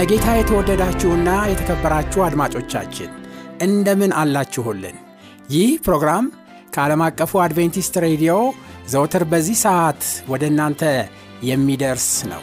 በጌታ የተወደዳችሁና የተከበራችሁ አድማጮቻችን እንደምን አላችሁልን? ይህ ፕሮግራም ከዓለም አቀፉ አድቬንቲስት ሬዲዮ ዘውትር በዚህ ሰዓት ወደ እናንተ የሚደርስ ነው።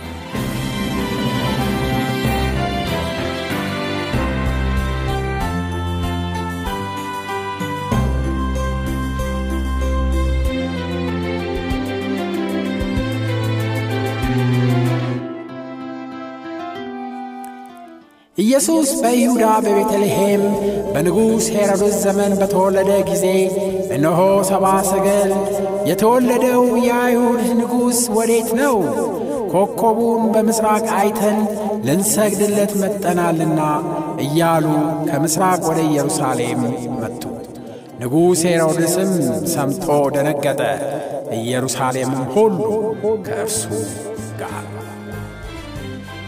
ኢየሱስ በይሁዳ በቤተልሔም በንጉሥ ሄሮድስ ዘመን በተወለደ ጊዜ እነሆ ሰባ ሰገል የተወለደው የአይሁድ ንጉሥ ወዴት ነው? ኮከቡን በምሥራቅ አይተን ልንሰግድለት መጠናልና እያሉ ከምሥራቅ ወደ ኢየሩሳሌም መጡ። ንጉሥ ሄሮድስም ሰምቶ ደነገጠ፣ ኢየሩሳሌምም ሁሉ ከእርሱ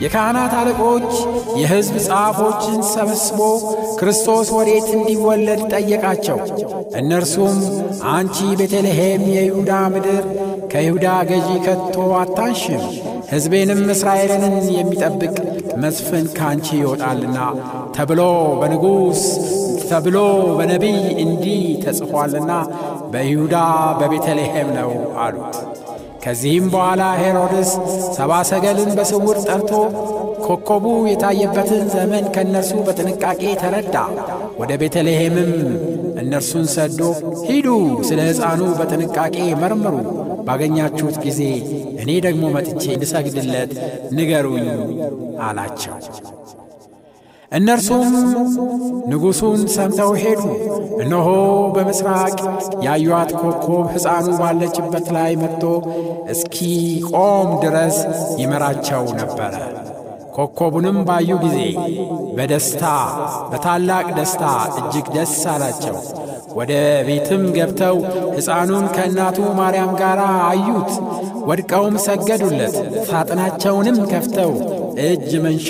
የካህናት አለቆች የሕዝብ ጸሐፎችን ሰበስቦ ክርስቶስ ወዴት እንዲወለድ ጠየቃቸው። እነርሱም አንቺ ቤተልሔም የይሁዳ ምድር ከይሁዳ ገዢ ከቶ አታንሽም፣ ሕዝቤንም እስራኤልን የሚጠብቅ መስፍን ካንቺ ይወጣልና ተብሎ በንጉሥ ተብሎ በነቢይ እንዲህ ተጽፏልና በይሁዳ በቤተልሔም ነው አሉት። ከዚህም በኋላ ሄሮድስ ሰባ ሰገልን በስውር ጠርቶ ኮከቡ የታየበትን ዘመን ከእነርሱ በጥንቃቄ ተረዳ። ወደ ቤተልሔምም እነርሱን ሰዶ ሂዱ፣ ስለ ሕፃኑ በጥንቃቄ መርምሩ፣ ባገኛችሁት ጊዜ እኔ ደግሞ መጥቼ እንድሰግድለት ንገሩኝ አላቸው። እነርሱም ንጉሡን ሰምተው ሄዱ። እነሆ በምሥራቅ ያዩአት ኮከብ ሕፃኑ ባለችበት ላይ መጥቶ እስኪ ቆም ድረስ ይመራቸው ነበረ። ኮከቡንም ባዩ ጊዜ በደስታ በታላቅ ደስታ እጅግ ደስ አላቸው። ወደ ቤትም ገብተው ሕፃኑን ከእናቱ ማርያም ጋር አዩት። ወድቀውም ሰገዱለት። ሳጥናቸውንም ከፍተው እጅ መንሻ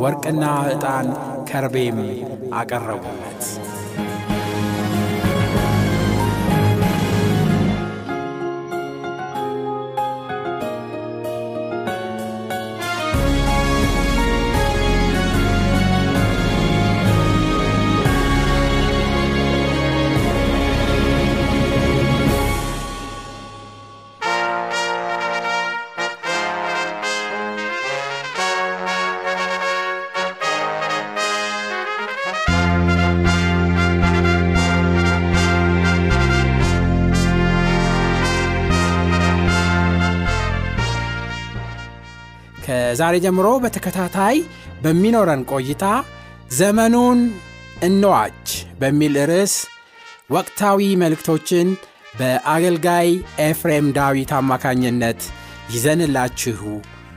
ወርቅና ዕጣን ከርቤም አቀረቡለት። ከዛሬ ጀምሮ በተከታታይ በሚኖረን ቆይታ ዘመኑን እንዋጅ በሚል ርዕስ ወቅታዊ መልእክቶችን በአገልጋይ ኤፍሬም ዳዊት አማካኝነት ይዘንላችሁ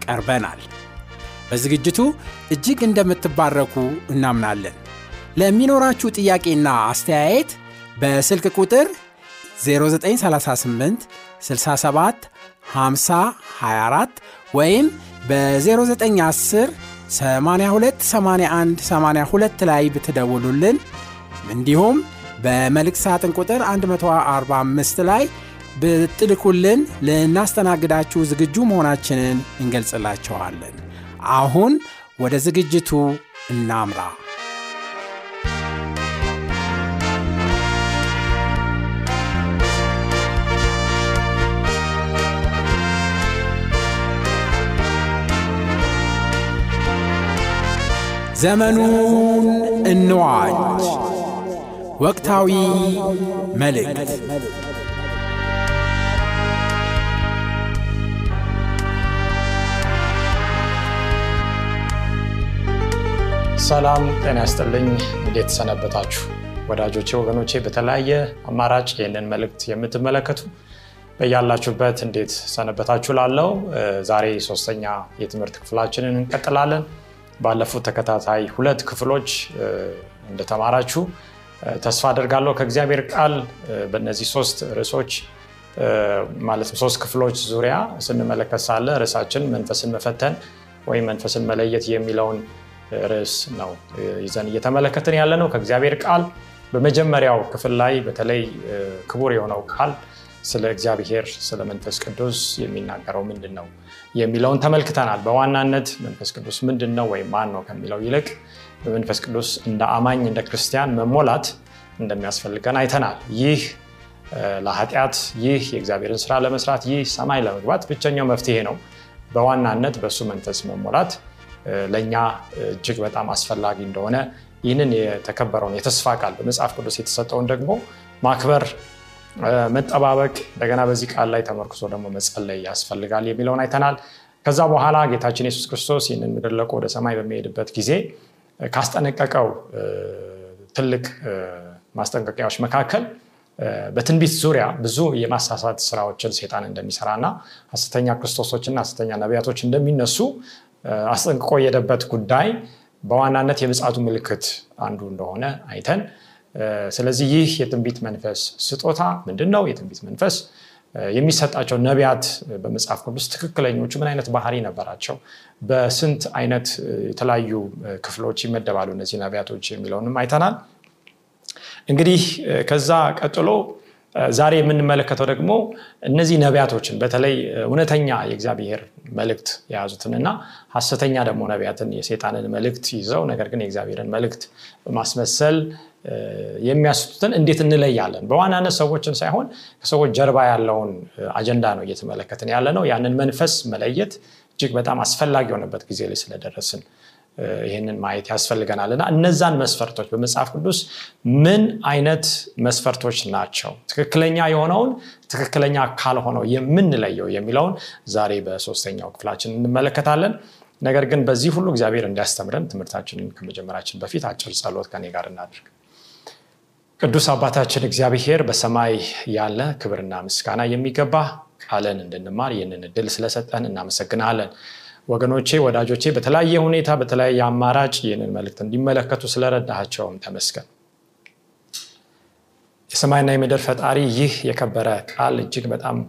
ቀርበናል። በዝግጅቱ እጅግ እንደምትባረኩ እናምናለን። ለሚኖራችሁ ጥያቄና አስተያየት በስልክ ቁጥር 0938 67 50 24 ወይም በ0910 82 81 82 ላይ ብትደውሉልን እንዲሁም በመልእክት ሳጥን ቁጥር 145 ላይ ብትልኩልን ልናስተናግዳችሁ ዝግጁ መሆናችንን እንገልጽላቸዋለን። አሁን ወደ ዝግጅቱ እናምራ። ዘመኑን እንዋጅ ወቅታዊ መልእክት ሰላም ጤና ያስጥልኝ። እንዴት ሰነበታችሁ ወዳጆቼ፣ ወገኖቼ? በተለያየ አማራጭ ይህንን መልእክት የምትመለከቱ በያላችሁበት እንዴት ሰነበታችሁ ላለው ዛሬ ሶስተኛ የትምህርት ክፍላችንን እንቀጥላለን ባለፉት ተከታታይ ሁለት ክፍሎች እንደተማራችሁ ተስፋ አደርጋለሁ። ከእግዚአብሔር ቃል በእነዚህ ሶስት ርዕሶች ማለትም ሶስት ክፍሎች ዙሪያ ስንመለከት ሳለ ርዕሳችን መንፈስን መፈተን ወይም መንፈስን መለየት የሚለውን ርዕስ ነው ይዘን እየተመለከትን ያለ ነው ከእግዚአብሔር ቃል በመጀመሪያው ክፍል ላይ በተለይ ክቡር የሆነው ቃል ስለ እግዚአብሔር ስለ መንፈስ ቅዱስ የሚናገረው ምንድን ነው የሚለውን ተመልክተናል። በዋናነት መንፈስ ቅዱስ ምንድን ነው ወይም ማን ነው ከሚለው ይልቅ በመንፈስ ቅዱስ እንደ አማኝ እንደ ክርስቲያን መሞላት እንደሚያስፈልገን አይተናል። ይህ ለኃጢአት ይህ የእግዚአብሔርን ስራ ለመስራት ይህ ሰማይ ለመግባት ብቸኛው መፍትሄ ነው። በዋናነት በእሱ መንፈስ መሞላት ለእኛ እጅግ በጣም አስፈላጊ እንደሆነ ይህንን የተከበረውን የተስፋ ቃል በመጽሐፍ ቅዱስ የተሰጠውን ደግሞ ማክበር መጠባበቅ እንደገና በዚህ ቃል ላይ ተመርክሶ ደግሞ መጸለይ ያስፈልጋል የሚለውን አይተናል። ከዛ በኋላ ጌታችን የሱስ ክርስቶስ ይህንን ምድር ለቆ ወደ ሰማይ በሚሄድበት ጊዜ ካስጠነቀቀው ትልቅ ማስጠንቀቂያዎች መካከል በትንቢት ዙሪያ ብዙ የማሳሳት ስራዎችን ሴጣን እንደሚሰራ እና ሀሰተኛ ክርስቶሶችና ሀሰተኛ ነቢያቶች እንደሚነሱ አስጠንቅቆ የሄደበት ጉዳይ በዋናነት የምጽቱ ምልክት አንዱ እንደሆነ አይተን ስለዚህ ይህ የትንቢት መንፈስ ስጦታ ምንድን ነው የትንቢት መንፈስ የሚሰጣቸው ነቢያት በመጽሐፍ ቅዱስ ትክክለኞቹ ምን አይነት ባህሪ ነበራቸው? በስንት አይነት የተለያዩ ክፍሎች ይመደባሉ እነዚህ ነቢያቶች የሚለውንም አይተናል። እንግዲህ ከዛ ቀጥሎ ዛሬ የምንመለከተው ደግሞ እነዚህ ነቢያቶችን በተለይ እውነተኛ የእግዚአብሔር መልእክት የያዙትንና ሀሰተኛ ደግሞ ነቢያትን የሴጣንን መልእክት ይዘው ነገር ግን የእግዚአብሔርን መልእክት በማስመሰል የሚያስቱትን እንዴት እንለያለን? በዋናነት ሰዎችን ሳይሆን ከሰዎች ጀርባ ያለውን አጀንዳ ነው እየተመለከትን ያለ ነው ያንን መንፈስ መለየት እጅግ በጣም አስፈላጊ የሆነበት ጊዜ ላይ ስለደረስን ይህንን ማየት ያስፈልገናል። እና እነዛን መስፈርቶች በመጽሐፍ ቅዱስ ምን አይነት መስፈርቶች ናቸው? ትክክለኛ የሆነውን ትክክለኛ ካልሆነው የምንለየው የሚለውን ዛሬ በሶስተኛው ክፍላችን እንመለከታለን። ነገር ግን በዚህ ሁሉ እግዚአብሔር እንዲያስተምረን ትምህርታችንን ከመጀመራችን በፊት አጭር ጸሎት ከኔ ጋር እናድርግ ቅዱስ አባታችን እግዚአብሔር በሰማይ ያለ ክብርና ምስጋና የሚገባ ቃለን እንድንማር ይህንን እድል ስለሰጠን እናመሰግናለን። ወገኖቼ ወዳጆቼ በተለያየ ሁኔታ በተለያየ አማራጭ ይህንን መልእክት እንዲመለከቱ ስለረዳቸውም ተመስገን። የሰማይና የምድር ፈጣሪ ይህ የከበረ ቃል እጅግ በጣም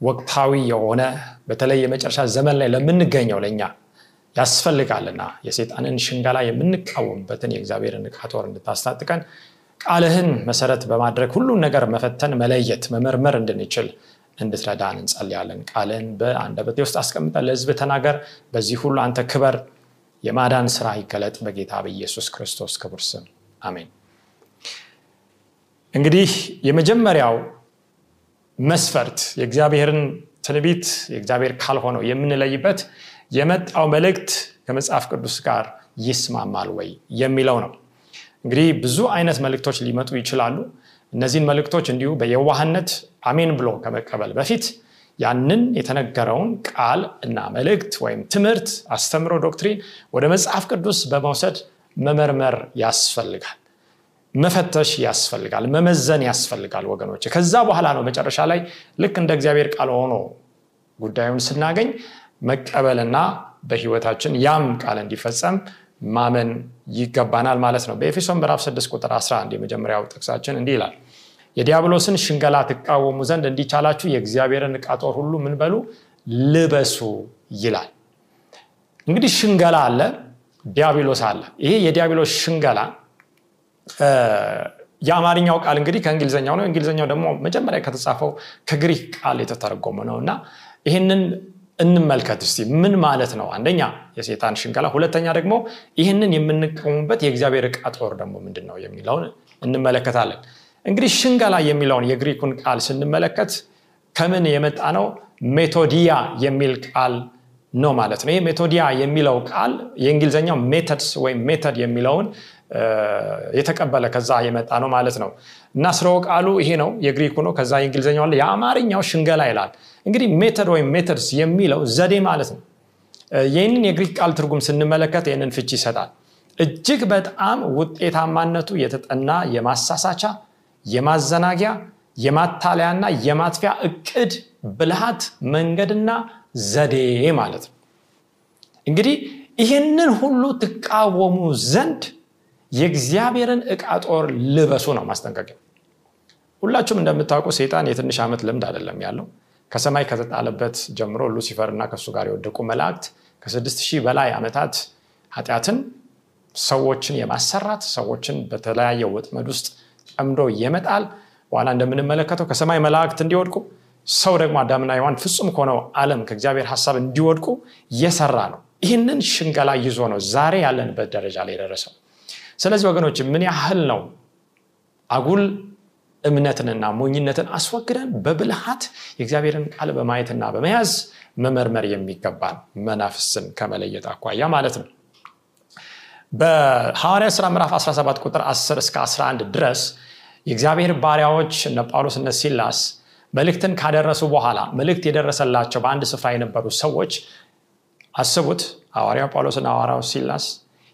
ወቅታዊ የሆነ በተለይ የመጨረሻ ዘመን ላይ ለምንገኘው ለእኛ ያስፈልጋልና የሴጣንን ሽንገላ የምንቃወምበትን የእግዚአብሔርን ዕቃ እንድታስታጥቀን ቃልህን መሰረት በማድረግ ሁሉን ነገር መፈተን መለየት መመርመር እንድንችል እንድትረዳን እንጸልያለን። ቃልን በአንደበቴ ውስጥ አስቀምጠን ለህዝብ ተናገር። በዚህ ሁሉ አንተ ክበር። የማዳን ስራ ይገለጥ በጌታ በኢየሱስ ክርስቶስ ክቡር ስም። አሜን። እንግዲህ የመጀመሪያው መስፈርት የእግዚአብሔርን ትንቢት የእግዚአብሔር ካልሆነው የምንለይበት የመጣው መልእክት ከመጽሐፍ ቅዱስ ጋር ይስማማል ወይ የሚለው ነው እንግዲህ ብዙ አይነት መልእክቶች ሊመጡ ይችላሉ። እነዚህን መልእክቶች እንዲሁ በየዋህነት አሜን ብሎ ከመቀበል በፊት ያንን የተነገረውን ቃል እና መልእክት ወይም ትምህርት አስተምሮ ዶክትሪን ወደ መጽሐፍ ቅዱስ በመውሰድ መመርመር ያስፈልጋል። መፈተሽ ያስፈልጋል። መመዘን ያስፈልጋል ወገኖች ከዛ በኋላ ነው መጨረሻ ላይ ልክ እንደ እግዚአብሔር ቃል ሆኖ ጉዳዩን ስናገኝ መቀበልና በህይወታችን ያም ቃል እንዲፈጸም ማመን ይገባናል ማለት ነው። በኤፌሶን ምዕራፍ 6 ቁጥር 11 የመጀመሪያው ጥቅሳችን እንዲህ ይላል የዲያብሎስን ሽንገላ ትቃወሙ ዘንድ እንዲቻላችሁ የእግዚአብሔርን ዕቃ ጦር ሁሉ ምን በሉ? ልበሱ ይላል። እንግዲህ ሽንገላ አለ ዲያብሎስ አለ። ይሄ የዲያብሎስ ሽንገላ የአማርኛው ቃል እንግዲህ ከእንግሊዝኛው ነው። እንግሊዝኛው ደግሞ መጀመሪያ ከተጻፈው ከግሪክ ቃል የተተረጎመ ነው እና ይህንን እንመልከት እስቲ ምን ማለት ነው? አንደኛ የሴጣን ሽንገላ ሁለተኛ ደግሞ ይህንን የምንቀሙበት የእግዚአብሔር ዕቃ ጦር ደግሞ ምንድን ነው የሚለውን እንመለከታለን። እንግዲህ ሽንገላ የሚለውን የግሪኩን ቃል ስንመለከት ከምን የመጣ ነው? ሜቶዲያ የሚል ቃል ነው ማለት ነው። ይህ ሜቶዲያ የሚለው ቃል የእንግሊዝኛው methods ወይም method የሚለውን የተቀበለ ከዛ የመጣ ነው ማለት ነው እና ስረወ ቃሉ ይሄ ነው የግሪኩ ነው። ከዛ የእንግሊዝኛው አለ። የአማርኛው ሽንገላ ይላል። እንግዲህ method ወይም methods የሚለው ዘዴ ማለት ነው። ይህንን የግሪክ ቃል ትርጉም ስንመለከት ይህንን ፍቺ ይሰጣል። እጅግ በጣም ውጤታማነቱ የተጠና የማሳሳቻ የማዘናጊያ የማታለያና የማጥፊያ እቅድ ብልሃት መንገድና ዘዴ ማለት ነው። እንግዲህ ይህንን ሁሉ ትቃወሙ ዘንድ የእግዚአብሔርን ዕቃ ጦር ልበሱ ነው ማስጠንቀቂያ ሁላችሁም እንደምታውቁ ሴጣን የትንሽ ዓመት ልምድ አይደለም ያለው። ከሰማይ ከተጣለበት ጀምሮ ሉሲፈር እና ከእሱ ጋር የወደቁ መላእክት ከስድስት ሺህ በላይ ዓመታት ኃጢአትን ሰዎችን የማሰራት ሰዎችን በተለያየ ወጥመድ ውስጥ ጠምዶ የመጣል በኋላ እንደምንመለከተው ከሰማይ መላእክት እንዲወድቁ ሰው ደግሞ አዳምና ሔዋን ፍጹም ከሆነው ዓለም ከእግዚአብሔር ሀሳብ እንዲወድቁ የሰራ ነው። ይህንን ሽንገላ ይዞ ነው ዛሬ ያለንበት ደረጃ ላይ የደረሰው ስለዚህ ወገኖች ምን ያህል ነው አጉል እምነትንና ሞኝነትን አስወግደን በብልሃት የእግዚአብሔርን ቃል በማየትና በመያዝ መመርመር የሚገባን መናፍስን ከመለየት አኳያ ማለት ነው። በሐዋርያ ሥራ ምዕራፍ 17 ቁጥር 10 እስከ 11 ድረስ የእግዚአብሔር ባሪያዎች እነ ጳውሎስ እነ ሲላስ መልእክትን ካደረሱ በኋላ መልእክት የደረሰላቸው በአንድ ስፍራ የነበሩ ሰዎች አስቡት። ሐዋርያው ጳውሎስና ሐዋርያው ሲላስ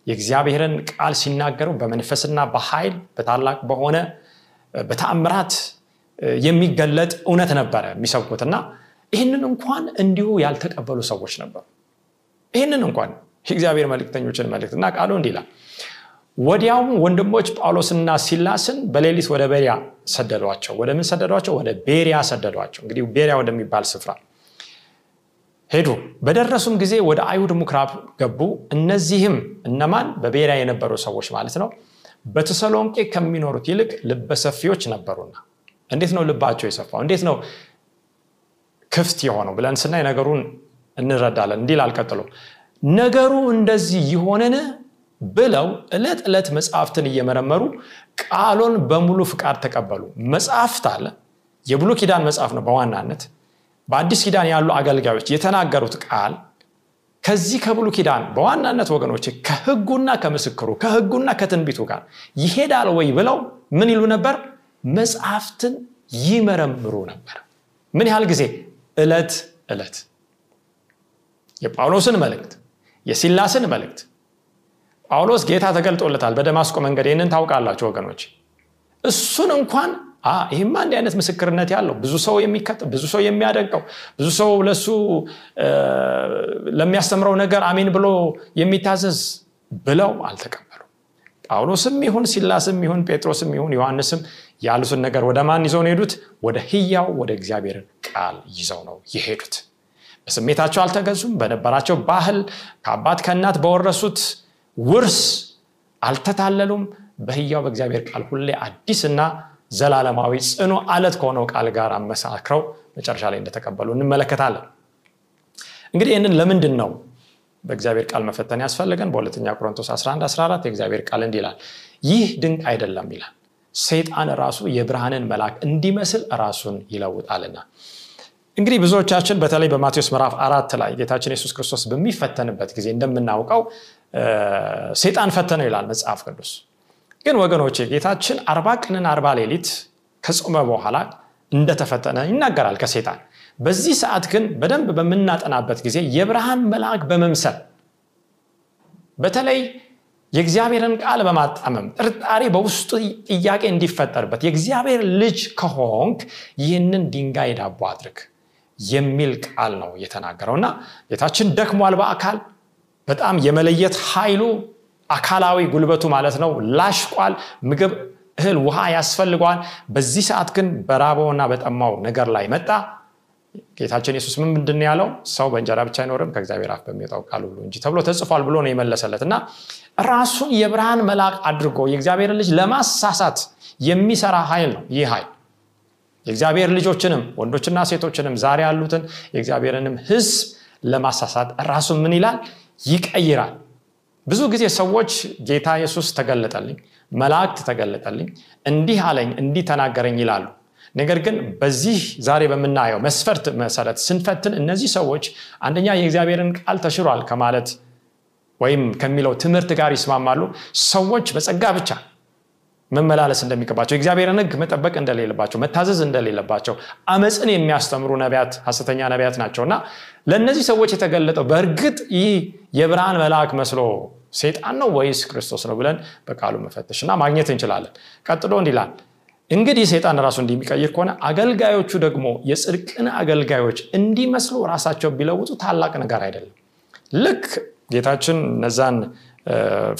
የእግዚአብሔርን ቃል ሲናገሩ በመንፈስና በኃይል በታላቅ በሆነ በተአምራት የሚገለጥ እውነት ነበረ የሚሰብኩት እና ይህንን እንኳን እንዲሁ ያልተቀበሉ ሰዎች ነበሩ። ይህንን እንኳን የእግዚአብሔር መልክተኞችን መልክት እና ቃሉ እንዲህ ይላል ወዲያውም ወንድሞች ጳውሎስና ሲላስን በሌሊት ወደ ቤሪያ ሰደዷቸው። ወደ ምን ሰደዷቸው? ወደ ቤሪያ ሰደዷቸው. እንግዲህ ቤሪያ ወደሚባል ስፍራ ሄዱ። በደረሱም ጊዜ ወደ አይሁድ ምኩራብ ገቡ። እነዚህም እነማን? በቤሪያ የነበሩ ሰዎች ማለት ነው። በተሰሎንቄ ከሚኖሩት ይልቅ ልበሰፊዎች ነበሩና። እንዴት ነው ልባቸው የሰፋው? እንዴት ነው ክፍት የሆነው? ብለን ስናይ ነገሩን እንረዳለን። እንዲል አልቀጥሎ ነገሩ እንደዚህ ይሆንን ብለው ዕለት ዕለት መጽሐፍትን እየመረመሩ ቃሉን በሙሉ ፍቃድ ተቀበሉ። መጽሐፍት አለ። የብሉ ኪዳን መጽሐፍ ነው በዋናነት በአዲስ ኪዳን ያሉ አገልጋዮች የተናገሩት ቃል ከዚህ ከብሉ ኪዳን በዋናነት ወገኖች ከህጉና ከምስክሩ ከህጉና ከትንቢቱ ጋር ይሄዳል ወይ ብለው ምን ይሉ ነበር? መጽሐፍትን ይመረምሩ ነበር። ምን ያህል ጊዜ? ዕለት ዕለት። የጳውሎስን መልእክት የሲላስን መልእክት። ጳውሎስ ጌታ ተገልጦለታል በደማስቆ መንገድ። ይህንን ታውቃላችሁ ወገኖች እሱን እንኳን ይህማ እንዲህ አይነት ምስክርነት ያለው ብዙ ሰው የሚከጥ ብዙ ሰው የሚያደንቀው ብዙ ሰው ለሱ ለሚያስተምረው ነገር አሜን ብሎ የሚታዘዝ ብለው አልተቀበሉ ጳውሎስም ይሁን ሲላስም ይሁን ጴጥሮስም ይሁን ዮሐንስም ያሉትን ነገር ወደ ማን ይዘው ነው የሄዱት? ወደ ህያው ወደ እግዚአብሔር ቃል ይዘው ነው የሄዱት። በስሜታቸው አልተገዙም በነበራቸው ባህል ከአባት ከእናት በወረሱት ውርስ አልተታለሉም። በህያው በእግዚአብሔር ቃል ሁሌ አዲስና ዘላለማዊ ጽኑ አለት ከሆነው ቃል ጋር አመሳክረው መጨረሻ ላይ እንደተቀበሉ እንመለከታለን። እንግዲህ ይህንን ለምንድን ነው በእግዚአብሔር ቃል መፈተን ያስፈልገን በሁለተኛ ቆሮንቶስ 11 14 የእግዚአብሔር ቃል እንዲህ ይላል ይህ ድንቅ አይደለም ይላል። ሰይጣን ራሱ የብርሃንን መልአክ እንዲመስል ራሱን ይለውጣልና። እንግዲህ ብዙዎቻችን በተለይ በማቴዎስ ምዕራፍ አራት ላይ ጌታችን የሱስ ክርስቶስ በሚፈተንበት ጊዜ እንደምናውቀው ሰይጣን ፈተነው ይላል መጽሐፍ ቅዱስ ግን ወገኖቼ ጌታችን አርባ ቀንን አርባ ሌሊት ከጾመ በኋላ እንደተፈተነ ይናገራል ከሴጣን በዚህ ሰዓት ግን በደንብ በምናጠናበት ጊዜ የብርሃን መልአክ በመምሰል በተለይ የእግዚአብሔርን ቃል በማጣመም ጥርጣሬ በውስጡ ጥያቄ እንዲፈጠርበት የእግዚአብሔር ልጅ ከሆንክ ይህንን ድንጋይ ዳቦ አድርግ የሚል ቃል ነው የተናገረው። እና ጌታችን ደክሟል በአካል በጣም የመለየት ኃይሉ አካላዊ ጉልበቱ ማለት ነው ላሽቋል። ምግብ እህል ውሃ ያስፈልገዋል። በዚህ ሰዓት ግን በራበውና በጠማው ነገር ላይ መጣ። ጌታችን የሱስ ምን ምንድን ያለው? ሰው በእንጀራ ብቻ አይኖርም ከእግዚአብሔር አፍ በሚወጣው ቃል ሁሉ እንጂ ተብሎ ተጽፏል ብሎ ነው የመለሰለት። እና ራሱን የብርሃን መልአክ አድርጎ የእግዚአብሔር ልጅ ለማሳሳት የሚሰራ ኃይል ነው ይህ ኃይል። የእግዚአብሔር ልጆችንም ወንዶችና ሴቶችንም ዛሬ ያሉትን የእግዚአብሔርንም ህዝብ ለማሳሳት ራሱን ምን ይላል? ይቀይራል ብዙ ጊዜ ሰዎች ጌታ ኢየሱስ ተገለጠልኝ መላእክት ተገለጠልኝ እንዲህ አለኝ እንዲህ ተናገረኝ ይላሉ። ነገር ግን በዚህ ዛሬ በምናየው መስፈርት መሰረት ስንፈትን እነዚህ ሰዎች አንደኛ የእግዚአብሔርን ቃል ተሽሯል ከማለት ወይም ከሚለው ትምህርት ጋር ይስማማሉ። ሰዎች በጸጋ ብቻ መመላለስ እንደሚገባቸው የእግዚአብሔርን ህግ መጠበቅ እንደሌለባቸው መታዘዝ እንደሌለባቸው አመፅን የሚያስተምሩ ነቢያት ሀሰተኛ ነቢያት ናቸው እና ለእነዚህ ሰዎች የተገለጠው በእርግጥ ይህ የብርሃን መልአክ መስሎ ሴጣን ነው ወይስ ክርስቶስ ነው ብለን በቃሉ መፈተሽ እና ማግኘት እንችላለን። ቀጥሎ እንዲላል እንግዲህ ሰይጣን ራሱ እንዲሚቀይር ከሆነ አገልጋዮቹ ደግሞ የጽድቅን አገልጋዮች እንዲመስሉ ራሳቸው ቢለውጡ ታላቅ ነገር አይደለም። ልክ ጌታችን እነዛን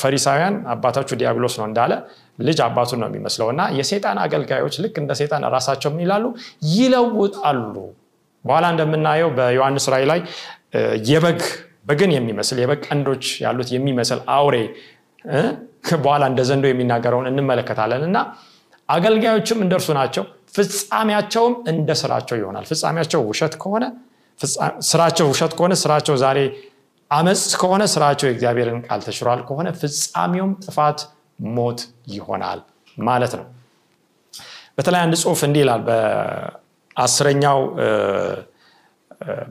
ፈሪሳውያን አባታችሁ ዲያብሎስ ነው እንዳለ ልጅ አባቱን ነው የሚመስለው እና የሰይጣን አገልጋዮች ልክ እንደ ሰይጣን ራሳቸው ይላሉ? ይለውጣሉ። በኋላ እንደምናየው በዮሐንስ ራይ ላይ የበግ በግን የሚመስል የበግ ቀንዶች ያሉት የሚመስል አውሬ በኋላ እንደ ዘንዶ የሚናገረውን እንመለከታለን። እና አገልጋዮችም እንደርሱ ናቸው። ፍጻሜያቸውም እንደ ስራቸው ይሆናል። ፍጻሜያቸው ውሸት ከሆነ ስራቸው ውሸት ከሆነ ስራቸው ዛሬ አመፅ ከሆነ ስራቸው የእግዚአብሔርን ቃል ተሽሯል ከሆነ ፍጻሜውም ጥፋት ሞት ይሆናል ማለት ነው። በተለይ አንድ ጽሁፍ እንዲህ ይላል በአስረኛው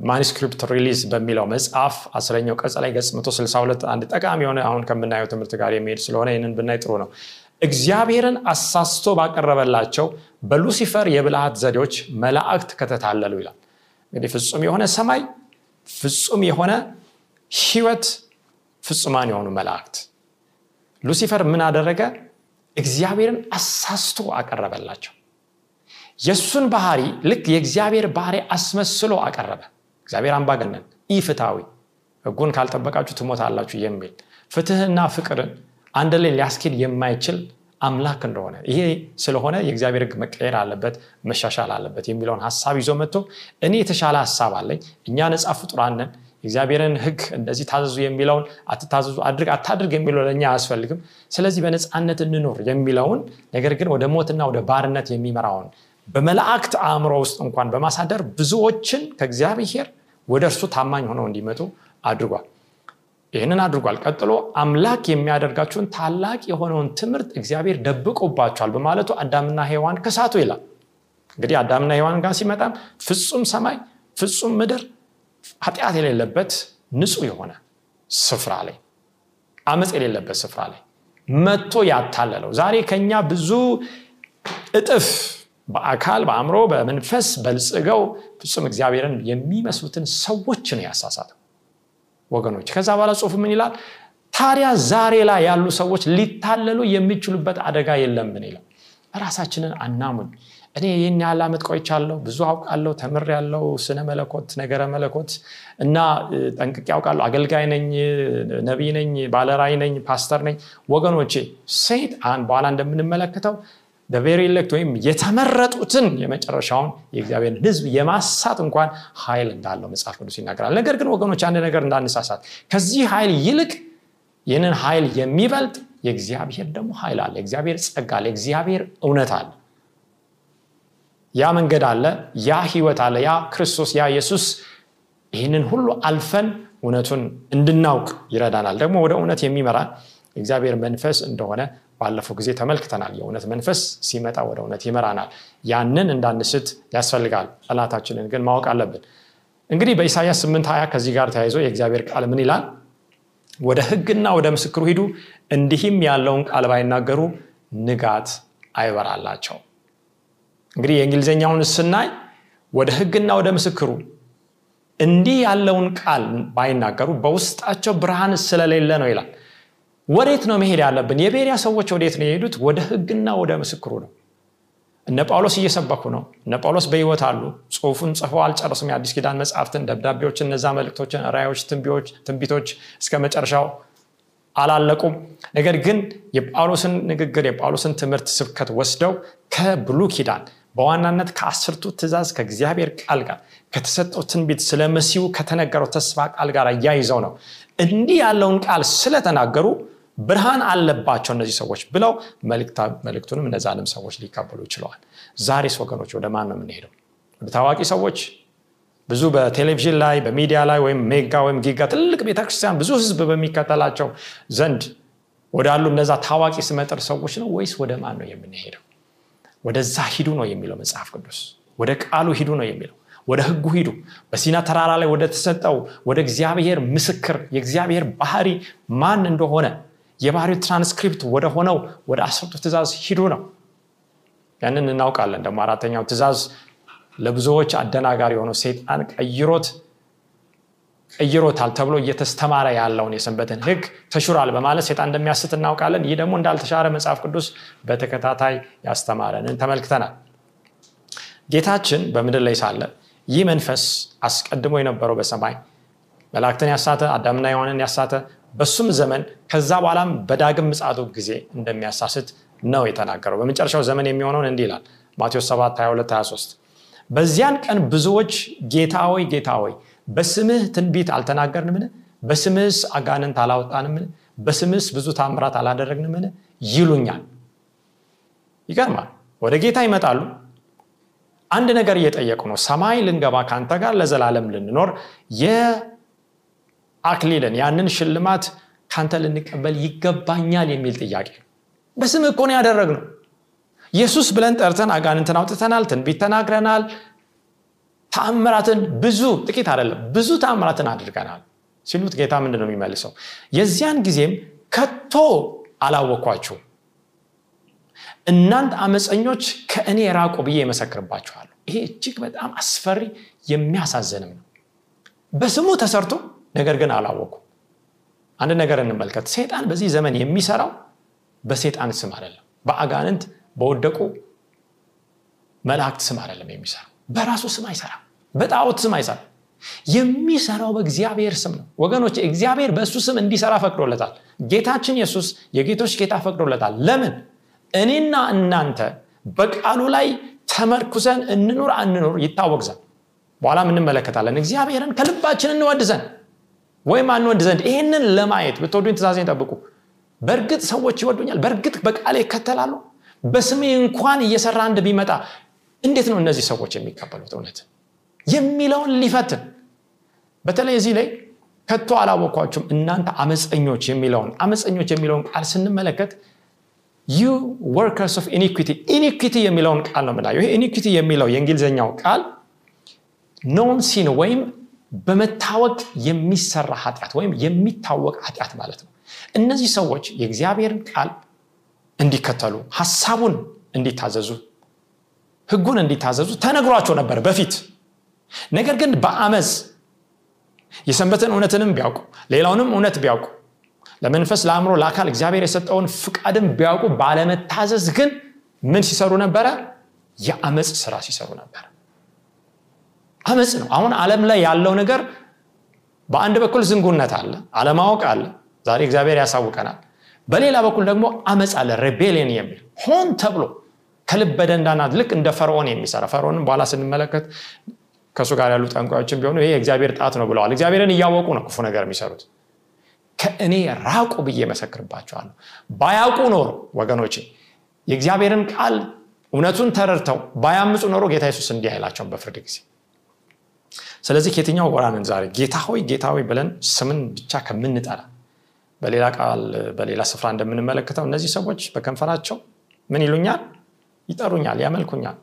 manuscript release በሚለው መጽሐፍ አስረኛው ቅጽ ላይ ገጽ 162 አንድ ጠቃሚ የሆነ አሁን ከምናየው ትምህርት ጋር የሚሄድ ስለሆነ ይህንን ብናይ ጥሩ ነው። እግዚአብሔርን አሳስቶ ባቀረበላቸው በሉሲፈር የብልሃት ዘዴዎች መላእክት ከተታለሉ ይላል። እንግዲህ ፍጹም የሆነ ሰማይ ፍጹም የሆነ ህይወት ፍጹማን የሆኑ መላእክት። ሉሲፈር ምን አደረገ? እግዚአብሔርን አሳስቶ አቀረበላቸው የእሱን ባህሪ ልክ የእግዚአብሔር ባህሪ አስመስሎ አቀረበ። እግዚአብሔር አምባገነን ኢፍታዊ ህጉን ካልጠበቃችሁ ትሞታላችሁ የሚል ፍትህና ፍቅርን አንድ ላይ ሊያስኬድ የማይችል አምላክ እንደሆነ ይሄ ስለሆነ የእግዚአብሔር ህግ መቀየር አለበት መሻሻል አለበት የሚለውን ሀሳብ ይዞ መጥቶ እኔ የተሻለ ሀሳብ አለኝ እኛ ነፃ ፍጡራንን የእግዚአብሔርን ህግ እንደዚህ ታዘዙ የሚለውን አትታዘዙ አድርግ አታድርግ የሚለው ለእኛ አያስፈልግም። ስለዚህ በነፃነት እንኖር የሚለውን ነገር ግን ወደ ሞትና ወደ ባርነት የሚመራውን በመላእክት አእምሮ ውስጥ እንኳን በማሳደር ብዙዎችን ከእግዚአብሔር ወደ እርሱ ታማኝ ሆነው እንዲመጡ አድርጓል። ይህንን አድርጓል። ቀጥሎ አምላክ የሚያደርጋችሁን ታላቅ የሆነውን ትምህርት እግዚአብሔር ደብቆባቸዋል በማለቱ አዳምና ሔዋን ከሳቱ ይላል። እንግዲህ አዳምና ሔዋን ጋር ሲመጣም ፍጹም ሰማይ ፍጹም ምድር ኃጢአት የሌለበት ንጹህ የሆነ ስፍራ ላይ አመፅ የሌለበት ስፍራ ላይ መጥቶ ያታለለው። ዛሬ ከኛ ብዙ እጥፍ በአካል በአእምሮ በመንፈስ በልጽገው ፍጹም እግዚአብሔርን የሚመስሉትን ሰዎች ነው ያሳሳተው ወገኖች። ከዛ በኋላ ጽሁፍ ምን ይላል? ታዲያ ዛሬ ላይ ያሉ ሰዎች ሊታለሉ የሚችሉበት አደጋ የለምን ይላል? ራሳችንን አናሙን። እኔ ይህን ያህል ዓመት ቆይቻለሁ ብዙ አውቃለሁ ተምሬያለሁ ስነ መለኮት ነገረ መለኮት እና ጠንቅቄ አውቃለሁ አገልጋይ ነኝ ነቢይ ነኝ ባለራዕይ ነኝ ፓስተር ነኝ። ወገኖቼ ሰይጣን በኋላ እንደምንመለከተው very elect ወይም የተመረጡትን የመጨረሻውን የእግዚአብሔርን ህዝብ የማሳት እንኳን ኃይል እንዳለው መጽሐፍ ቅዱስ ይናገራል። ነገር ግን ወገኖች አንድ ነገር እንዳንሳሳት ከዚህ ኃይል ይልቅ ይህንን ኃይል የሚበልጥ የእግዚአብሔር ደግሞ ኃይል አለ። የእግዚአብሔር ጸጋ አለ። የእግዚአብሔር እውነት አለ። ያ መንገድ አለ። ያ ህይወት አለ። ያ ክርስቶስ ያ ኢየሱስ ይህንን ሁሉ አልፈን እውነቱን እንድናውቅ ይረዳናል። ደግሞ ወደ እውነት የሚመራን የእግዚአብሔር መንፈስ እንደሆነ ባለፈው ጊዜ ተመልክተናል። የእውነት መንፈስ ሲመጣ ወደ እውነት ይመራናል። ያንን እንዳንስት ያስፈልጋል። ጠላታችንን ግን ማወቅ አለብን። እንግዲህ በኢሳያስ 8 20 ከዚህ ጋር ተያይዞ የእግዚአብሔር ቃል ምን ይላል? ወደ ህግና ወደ ምስክሩ ሂዱ እንዲህም ያለውን ቃል ባይናገሩ ንጋት አይበራላቸው እንግዲህ የእንግሊዝኛውን ስናይ ወደ ህግና ወደ ምስክሩ እንዲህ ያለውን ቃል ባይናገሩ በውስጣቸው ብርሃን ስለሌለ ነው ይላል ወዴት ነው መሄድ ያለብን? የቤሪያ ሰዎች ወዴት ነው የሄዱት? ወደ ህግና ወደ ምስክሩ ነው። እነ ጳውሎስ እየሰበኩ ነው። እነ ጳውሎስ በህይወት አሉ። ጽሁፉን ጽፈው አልጨረሱም። የአዲስ ኪዳን መጽሐፍትን ደብዳቤዎችን እነዛ መልእክቶችን ራዮች ትንቢቶች እስከ መጨረሻው አላለቁም። ነገር ግን የጳውሎስን ንግግር የጳውሎስን ትምህርት ስብከት ወስደው ከብሉ ኪዳን በዋናነት ከአስርቱ ትእዛዝ ከእግዚአብሔር ቃል ጋር ከተሰጠው ትንቢት ስለ መሲሁ ከተነገረው ተስፋ ቃል ጋር እያይዘው ነው። እንዲህ ያለውን ቃል ስለተናገሩ ብርሃን አለባቸው እነዚህ ሰዎች ብለው መልእክቱንም እነዛንም ሰዎች ሊቀበሉ ይችለዋል ዛሬስ ወገኖች ወደ ማን ነው የምንሄደው? ወደ ታዋቂ ሰዎች? ብዙ በቴሌቪዥን ላይ በሚዲያ ላይ ወይም mega ወይም giga ትልቅ ቤተክርስቲያን ብዙ ህዝብ በሚከተላቸው ዘንድ ወዳሉ እነዛ ታዋቂ ስመጥር ሰዎች ነው ወይስ ወደ ማን ነው የምንሄደው? ወደዛ ሂዱ ነው የሚለው መጽሐፍ ቅዱስ። ወደ ቃሉ ሂዱ ነው የሚለው። ወደ ህጉ ሂዱ። በሲና ተራራ ላይ ወደ ተሰጠው ወደ እግዚአብሔር ምስክር የእግዚአብሔር ባህሪ ማን እንደሆነ የባህሪው ትራንስክሪፕት ወደ ሆነው ወደ አስርቱ ትእዛዝ ሂዱ ነው። ያንን እናውቃለን። ደግሞ አራተኛው ትእዛዝ ለብዙዎች አደናጋሪ የሆነው ሴጣን ቀይሮት ቀይሮታል ተብሎ እየተስተማረ ያለውን የሰንበትን ህግ ተሽሯል በማለት ሴጣን እንደሚያስት እናውቃለን። ይህ ደግሞ እንዳልተሻረ መጽሐፍ ቅዱስ በተከታታይ ያስተማረንን ተመልክተናል። ጌታችን በምድር ላይ ሳለ ይህ መንፈስ አስቀድሞ የነበረው በሰማይ መላእክትን ያሳተ አዳምና ሔዋንን ያሳተ በሱም ዘመን ከዛ በኋላም በዳግም ምጽአቱ ጊዜ እንደሚያሳስት ነው የተናገረው። በመጨረሻው ዘመን የሚሆነውን እንዲህ ይላል ማቴዎስ 7 22 23 በዚያን ቀን ብዙዎች ጌታ ሆይ ጌታ ሆይ በስምህ ትንቢት አልተናገርንምን? በስምህስ አጋንንት አላወጣንምን? በስምህስ ብዙ ታምራት አላደረግንምን? ይሉኛል። ይገርማል። ወደ ጌታ ይመጣሉ። አንድ ነገር እየጠየቁ ነው። ሰማይ ልንገባ ከአንተ ጋር ለዘላለም ልንኖር የአክሊልን ያንን ሽልማት ካንተ ልንቀበል ይገባኛል የሚል ጥያቄ። በስም እኮ ነው ያደረግነው። ኢየሱስ ብለን ጠርተን አጋንንትን አውጥተናል ትንቢት ተናግረናል። ተአምራትን ብዙ ጥቂት አይደለም ብዙ ተአምራትን አድርገናል ሲሉት ጌታ ምንድን ነው የሚመልሰው? የዚያን ጊዜም ከቶ አላወኳችሁ እናንተ አመፀኞች ከእኔ ራቁ ብዬ የመሰክርባችኋለሁ ይሄ እጅግ በጣም አስፈሪ የሚያሳዝንም ነው። በስሙ ተሰርቶ ነገር ግን አላወቁ አንድ ነገር እንመልከት። ሴጣን በዚህ ዘመን የሚሰራው በሴጣን ስም አይደለም። በአጋንንት በወደቁ መላእክት ስም አይደለም የሚሰራው። በራሱ ስም አይሰራም። በጣዖት ስም አይሰራም። የሚሰራው በእግዚአብሔር ስም ነው። ወገኖች እግዚአብሔር በእሱ ስም እንዲሰራ ፈቅዶለታል። ጌታችን ኢየሱስ የጌቶች ጌታ ፈቅዶለታል። ለምን? እኔና እናንተ በቃሉ ላይ ተመርኩዘን እንኑር አንኑር ይታወቅ ዘንድ። በኋላም እንመለከታለን። እግዚአብሔርን ከልባችን እንወድ ዘንድ ወይም አንወድ ዘንድ ይህንን ለማየት ብትወዱኝ ትእዛዜን ጠብቁ። በእርግጥ ሰዎች ይወዱኛል። በእርግጥ በቃሌ ይከተላሉ። በስሜ እንኳን እየሰራ አንድ ቢመጣ እንዴት ነው እነዚህ ሰዎች የሚቀበሉት? እውነት የሚለውን ሊፈትን። በተለይ እዚህ ላይ ከቶ አላወኳችሁም እናንተ አመፀኞች የሚለውን አመፀኞች የሚለውን ቃል ስንመለከት you workers of iniquity iniquity የሚለውን ቃል ነው ምናየው ይሄ iniquity የሚለው የእንግሊዝኛው ቃል known sin ወይም በመታወቅ የሚሰራ ኃጢአት ወይም የሚታወቅ ኃጢአት ማለት ነው። እነዚህ ሰዎች የእግዚአብሔርን ቃል እንዲከተሉ ሀሳቡን እንዲታዘዙ ህጉን እንዲታዘዙ ተነግሯቸው ነበር በፊት። ነገር ግን በአመፅ የሰንበትን እውነትንም ቢያውቁ ሌላውንም እውነት ቢያውቁ ለመንፈስ ለአእምሮ ለአካል እግዚአብሔር የሰጠውን ፍቃድን ቢያውቁ ባለመታዘዝ ግን ምን ሲሰሩ ነበረ? የአመፅ ስራ ሲሰሩ ነበር አመፅ ነው። አሁን አለም ላይ ያለው ነገር በአንድ በኩል ዝንጉነት አለ አለማወቅ አለ ዛሬ እግዚአብሔር ያሳውቀናል። በሌላ በኩል ደግሞ አመፅ አለ ሬቤሊየን የሚል ሆን ተብሎ ከልብ በደንዳናት ልክ እንደ ፈርዖን የሚሰራ ፈርዖንም በኋላ ስንመለከት ከእሱ ጋር ያሉ ጠንቋዮችን ቢሆኑ ይሄ የእግዚአብሔር ጣት ነው ብለዋል። እግዚአብሔርን እያወቁ ነው ክፉ ነገር የሚሰሩት። ከእኔ ራቁ ብዬ መሰክርባቸዋለሁ። ባያውቁ ኖሮ ወገኖቼ የእግዚአብሔርን ቃል እውነቱን ተረድተው ባያምፁ ኖሮ ጌታ የሱስ እንዲህ አይላቸውም በፍርድ ጊዜ ስለዚህ ከየትኛው ጎራንን ዛሬ ጌታ ሆይ ጌታ ሆይ ብለን ስምን ብቻ ከምንጠራ በሌላ ቃል በሌላ ስፍራ እንደምንመለከተው እነዚህ ሰዎች በከንፈራቸው ምን ይሉኛል? ይጠሩኛል ያመልኩኛል።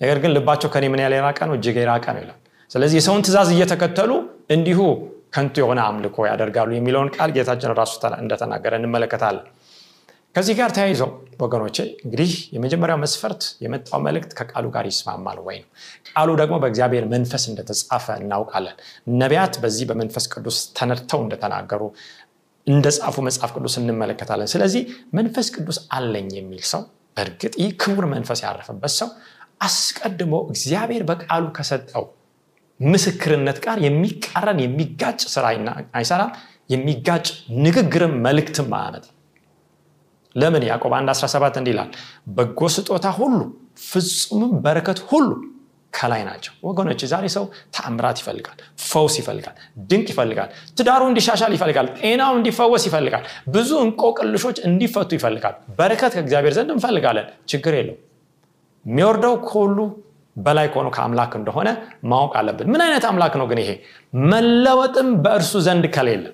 ነገር ግን ልባቸው ከኔ ምን ያለ የራቀ ነው? እጅግ የራቀ ነው ይላል። ስለዚህ የሰውን ትእዛዝ እየተከተሉ እንዲሁ ከንቱ የሆነ አምልኮ ያደርጋሉ የሚለውን ቃል ጌታችን ራሱ እንደተናገረ እንመለከታለን ከዚህ ጋር ተያይዘው ወገኖቼ እንግዲህ የመጀመሪያው መስፈርት የመጣው መልእክት ከቃሉ ጋር ይስማማል ወይ ነው? ቃሉ ደግሞ በእግዚአብሔር መንፈስ እንደተጻፈ እናውቃለን። ነቢያት በዚህ በመንፈስ ቅዱስ ተነድተው እንደተናገሩ እንደጻፉ መጽሐፍ ቅዱስ እንመለከታለን። ስለዚህ መንፈስ ቅዱስ አለኝ የሚል ሰው በእርግጥ ይህ ክቡር መንፈስ ያረፈበት ሰው አስቀድሞ እግዚአብሔር በቃሉ ከሰጠው ምስክርነት ጋር የሚቃረን የሚጋጭ ስራ አይሰራም የሚጋጭ ንግግርም መልእክትም አያመጣም ለምን? ያዕቆብ 1 17 እንዲህ ይላል በጎ ስጦታ ሁሉ ፍጹምም በረከት ሁሉ ከላይ ናቸው። ወገኖች ዛሬ ሰው ተአምራት ይፈልጋል ፈውስ ይፈልጋል ድንቅ ይፈልጋል ትዳሩ እንዲሻሻል ይፈልጋል ጤናው እንዲፈወስ ይፈልጋል ብዙ እንቆቅልሾች እንዲፈቱ ይፈልጋል በረከት ከእግዚአብሔር ዘንድ እንፈልጋለን። ችግር የለው የሚወርደው ከሁሉ በላይ ከሆኑ ከአምላክ እንደሆነ ማወቅ አለብን። ምን አይነት አምላክ ነው ግን ይሄ? መለወጥም በእርሱ ዘንድ ከሌለ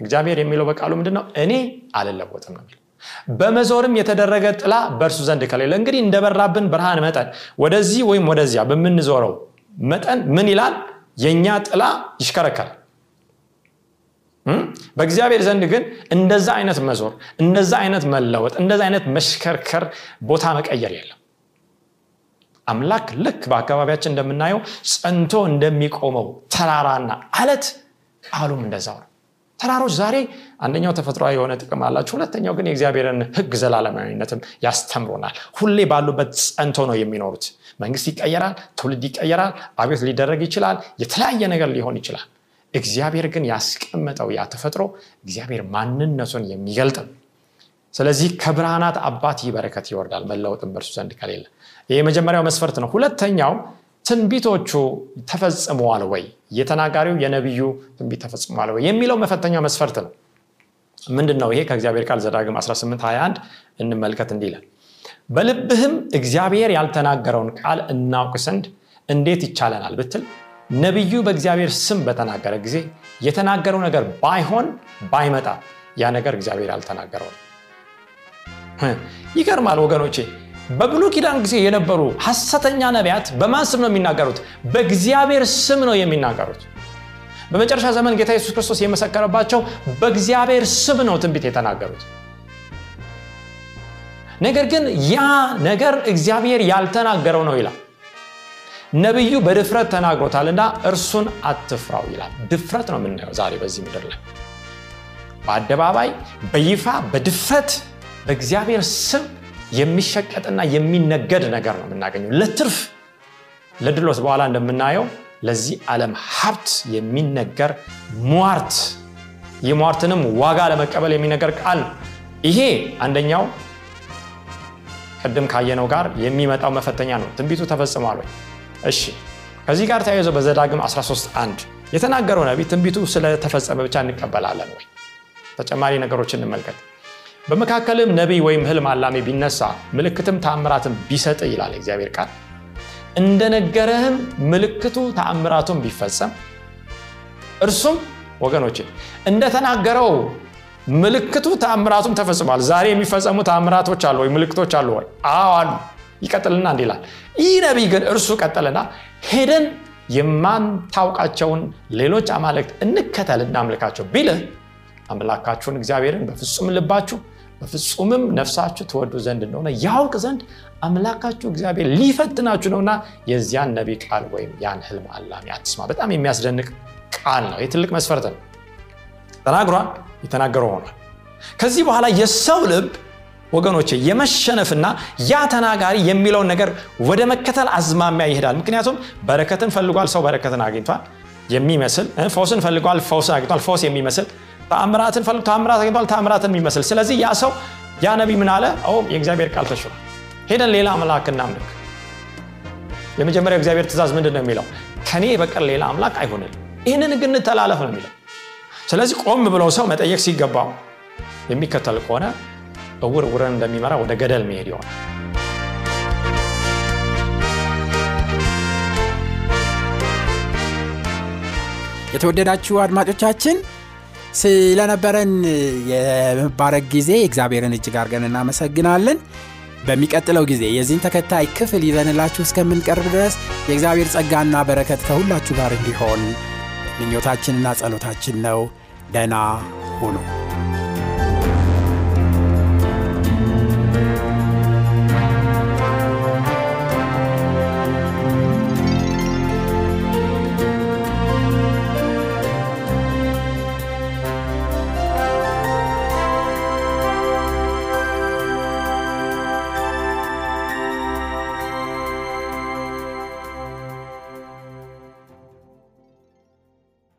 እግዚአብሔር የሚለው በቃሉ ምንድነው? እኔ አልለወጥም ነው በመዞርም የተደረገ ጥላ በእርሱ ዘንድ ከሌለ እንግዲህ እንደበራብን ብርሃን መጠን ወደዚህ ወይም ወደዚያ በምንዞረው መጠን ምን ይላል? የእኛ ጥላ ይሽከረከራል። በእግዚአብሔር ዘንድ ግን እንደዛ አይነት መዞር እንደዛ አይነት መለወጥ እንደዛ አይነት መሽከርከር ቦታ መቀየር የለም። አምላክ ልክ በአካባቢያችን እንደምናየው ጸንቶ እንደሚቆመው ተራራና አለት ቃሉም እንደዛው ነው ተራሮች ዛሬ አንደኛው ተፈጥሯዊ የሆነ ጥቅም አላቸው ሁለተኛው ግን የእግዚአብሔርን ህግ ዘላለማዊነትም ያስተምሮናል ሁሌ ባሉበት ጸንቶ ነው የሚኖሩት። መንግስት ይቀየራል ትውልድ ይቀየራል አቤት ሊደረግ ይችላል የተለያየ ነገር ሊሆን ይችላል። እግዚአብሔር ግን ያስቀመጠው ያ ተፈጥሮ እግዚአብሔር ማንነቱን የሚገልጥ ስለዚህ ከብርሃናት አባት ይህ በረከት ይወርዳል መለወጥን በእርሱ ዘንድ ከሌለ። ይህ የመጀመሪያው መስፈርት ነው። ሁለተኛው ትንቢቶቹ ተፈጽመዋል ወይ? የተናጋሪው የነቢዩ ትንቢት ተፈጽመዋል ወይ? የሚለው መፈተኛ መስፈርት ነው። ምንድን ነው ይሄ? ከእግዚአብሔር ቃል ዘዳግም 1821 እንመልከት እንዲለን በልብህም እግዚአብሔር ያልተናገረውን ቃል እናውቅ ዘንድ እንዴት ይቻለናል ብትል ነቢዩ በእግዚአብሔር ስም በተናገረ ጊዜ የተናገረው ነገር ባይሆን ባይመጣ ያ ነገር እግዚአብሔር ያልተናገረው ነው። ይገርማል ወገኖቼ በብሉ ኪዳን ጊዜ የነበሩ ሐሰተኛ ነቢያት በማን ስም ነው የሚናገሩት? በእግዚአብሔር ስም ነው የሚናገሩት። በመጨረሻ ዘመን ጌታ ኢየሱስ ክርስቶስ የመሰከረባቸው በእግዚአብሔር ስም ነው ትንቢት የተናገሩት። ነገር ግን ያ ነገር እግዚአብሔር ያልተናገረው ነው ይላል። ነቢዩ በድፍረት ተናግሮታልና እርሱን አትፍራው ይላል። ድፍረት ነው የምናየው ዛሬ በዚህ ምድር ላይ። በአደባባይ በይፋ በድፍረት በእግዚአብሔር ስም የሚሸቀጥና የሚነገድ ነገር ነው የምናገኘው። ለትርፍ ለድሎት በኋላ እንደምናየው ለዚህ ዓለም ሀብት የሚነገር ሟርት የሟርትንም ዋጋ ለመቀበል የሚነገር ቃል ነው። ይሄ አንደኛው ቅድም ካየነው ጋር የሚመጣው መፈተኛ ነው። ትንቢቱ ተፈጽሟል ወይ? እሺ ከዚህ ጋር ተያይዞ በዘዳግም 13 1 የተናገረው ነቢ ትንቢቱ ስለተፈጸመ ብቻ እንቀበላለን ወይ? ተጨማሪ ነገሮችን እንመልከት በመካከልም ነቢይ ወይም ህልም አላሚ ቢነሳ ምልክትም ተአምራትን ቢሰጥ ይላል እግዚአብሔር ቃል። እንደነገረህም ምልክቱ ተአምራቱን ቢፈጸም እርሱም ወገኖች እንደተናገረው ምልክቱ ተአምራቱም ተፈጽሟል። ዛሬ የሚፈጸሙ ተአምራቶች አሉ ወይ? ምልክቶች አሉ ወይ? አሉ። ይቀጥልና እንዲ ይላል። ይህ ነቢይ ግን እርሱ ቀጠልና ሄደን የማንታውቃቸውን ሌሎች አማልክት እንከተል እናምልካቸው ቢልህ አምላካችሁን እግዚአብሔርን በፍጹም ልባችሁ በፍጹምም ነፍሳችሁ ትወዱ ዘንድ እንደሆነ ያውቅ ዘንድ አምላካችሁ እግዚአብሔር ሊፈትናችሁ ነውና የዚያን ነቢ ቃል ወይም ያን ህልም አላሚ አትስማ በጣም የሚያስደንቅ ቃል ነው። ይህ መስፈርት ነው። ተናግሯል የተናገረው ሆኗል። ከዚህ በኋላ የሰው ልብ ወገኖቼ የመሸነፍና ያ ተናጋሪ የሚለውን ነገር ወደ መከተል አዝማሚያ ይሄዳል። ምክንያቱም በረከትን ፈልጓል ሰው በረከትን አግኝቷል። የሚመስል ፈውስን ፈልጓል ፈውስን አግኝቷል። ፈውስ የሚመስል ተአምራትን ፈልግ ተአምራት አግኝቷል ተአምራትን የሚመስል። ስለዚህ ያ ሰው ያ ነቢ ምን አለ? የእግዚአብሔር ቃል ተሽሯል ሄደን ሌላ አምላክ እናምልክ። የመጀመሪያው እግዚአብሔር ትእዛዝ ምንድን ነው የሚለው? ከኔ በቀር ሌላ አምላክ አይሆንል ይህንን ግን እንተላለፍ ነው የሚለው። ስለዚህ ቆም ብለው ሰው መጠየቅ ሲገባው የሚከተል ከሆነ እውር ውረን እንደሚመራ ወደ ገደል መሄድ ይሆናል። የተወደዳችሁ አድማጮቻችን ስለነበረን የመባረክ ጊዜ እግዚአብሔርን እጅግ አድርገን እናመሰግናለን። በሚቀጥለው ጊዜ የዚህን ተከታይ ክፍል ይዘንላችሁ እስከምንቀርብ ድረስ የእግዚአብሔር ጸጋና በረከት ከሁላችሁ ጋር እንዲሆን ምኞታችንና ጸሎታችን ነው። ደና ሁኑ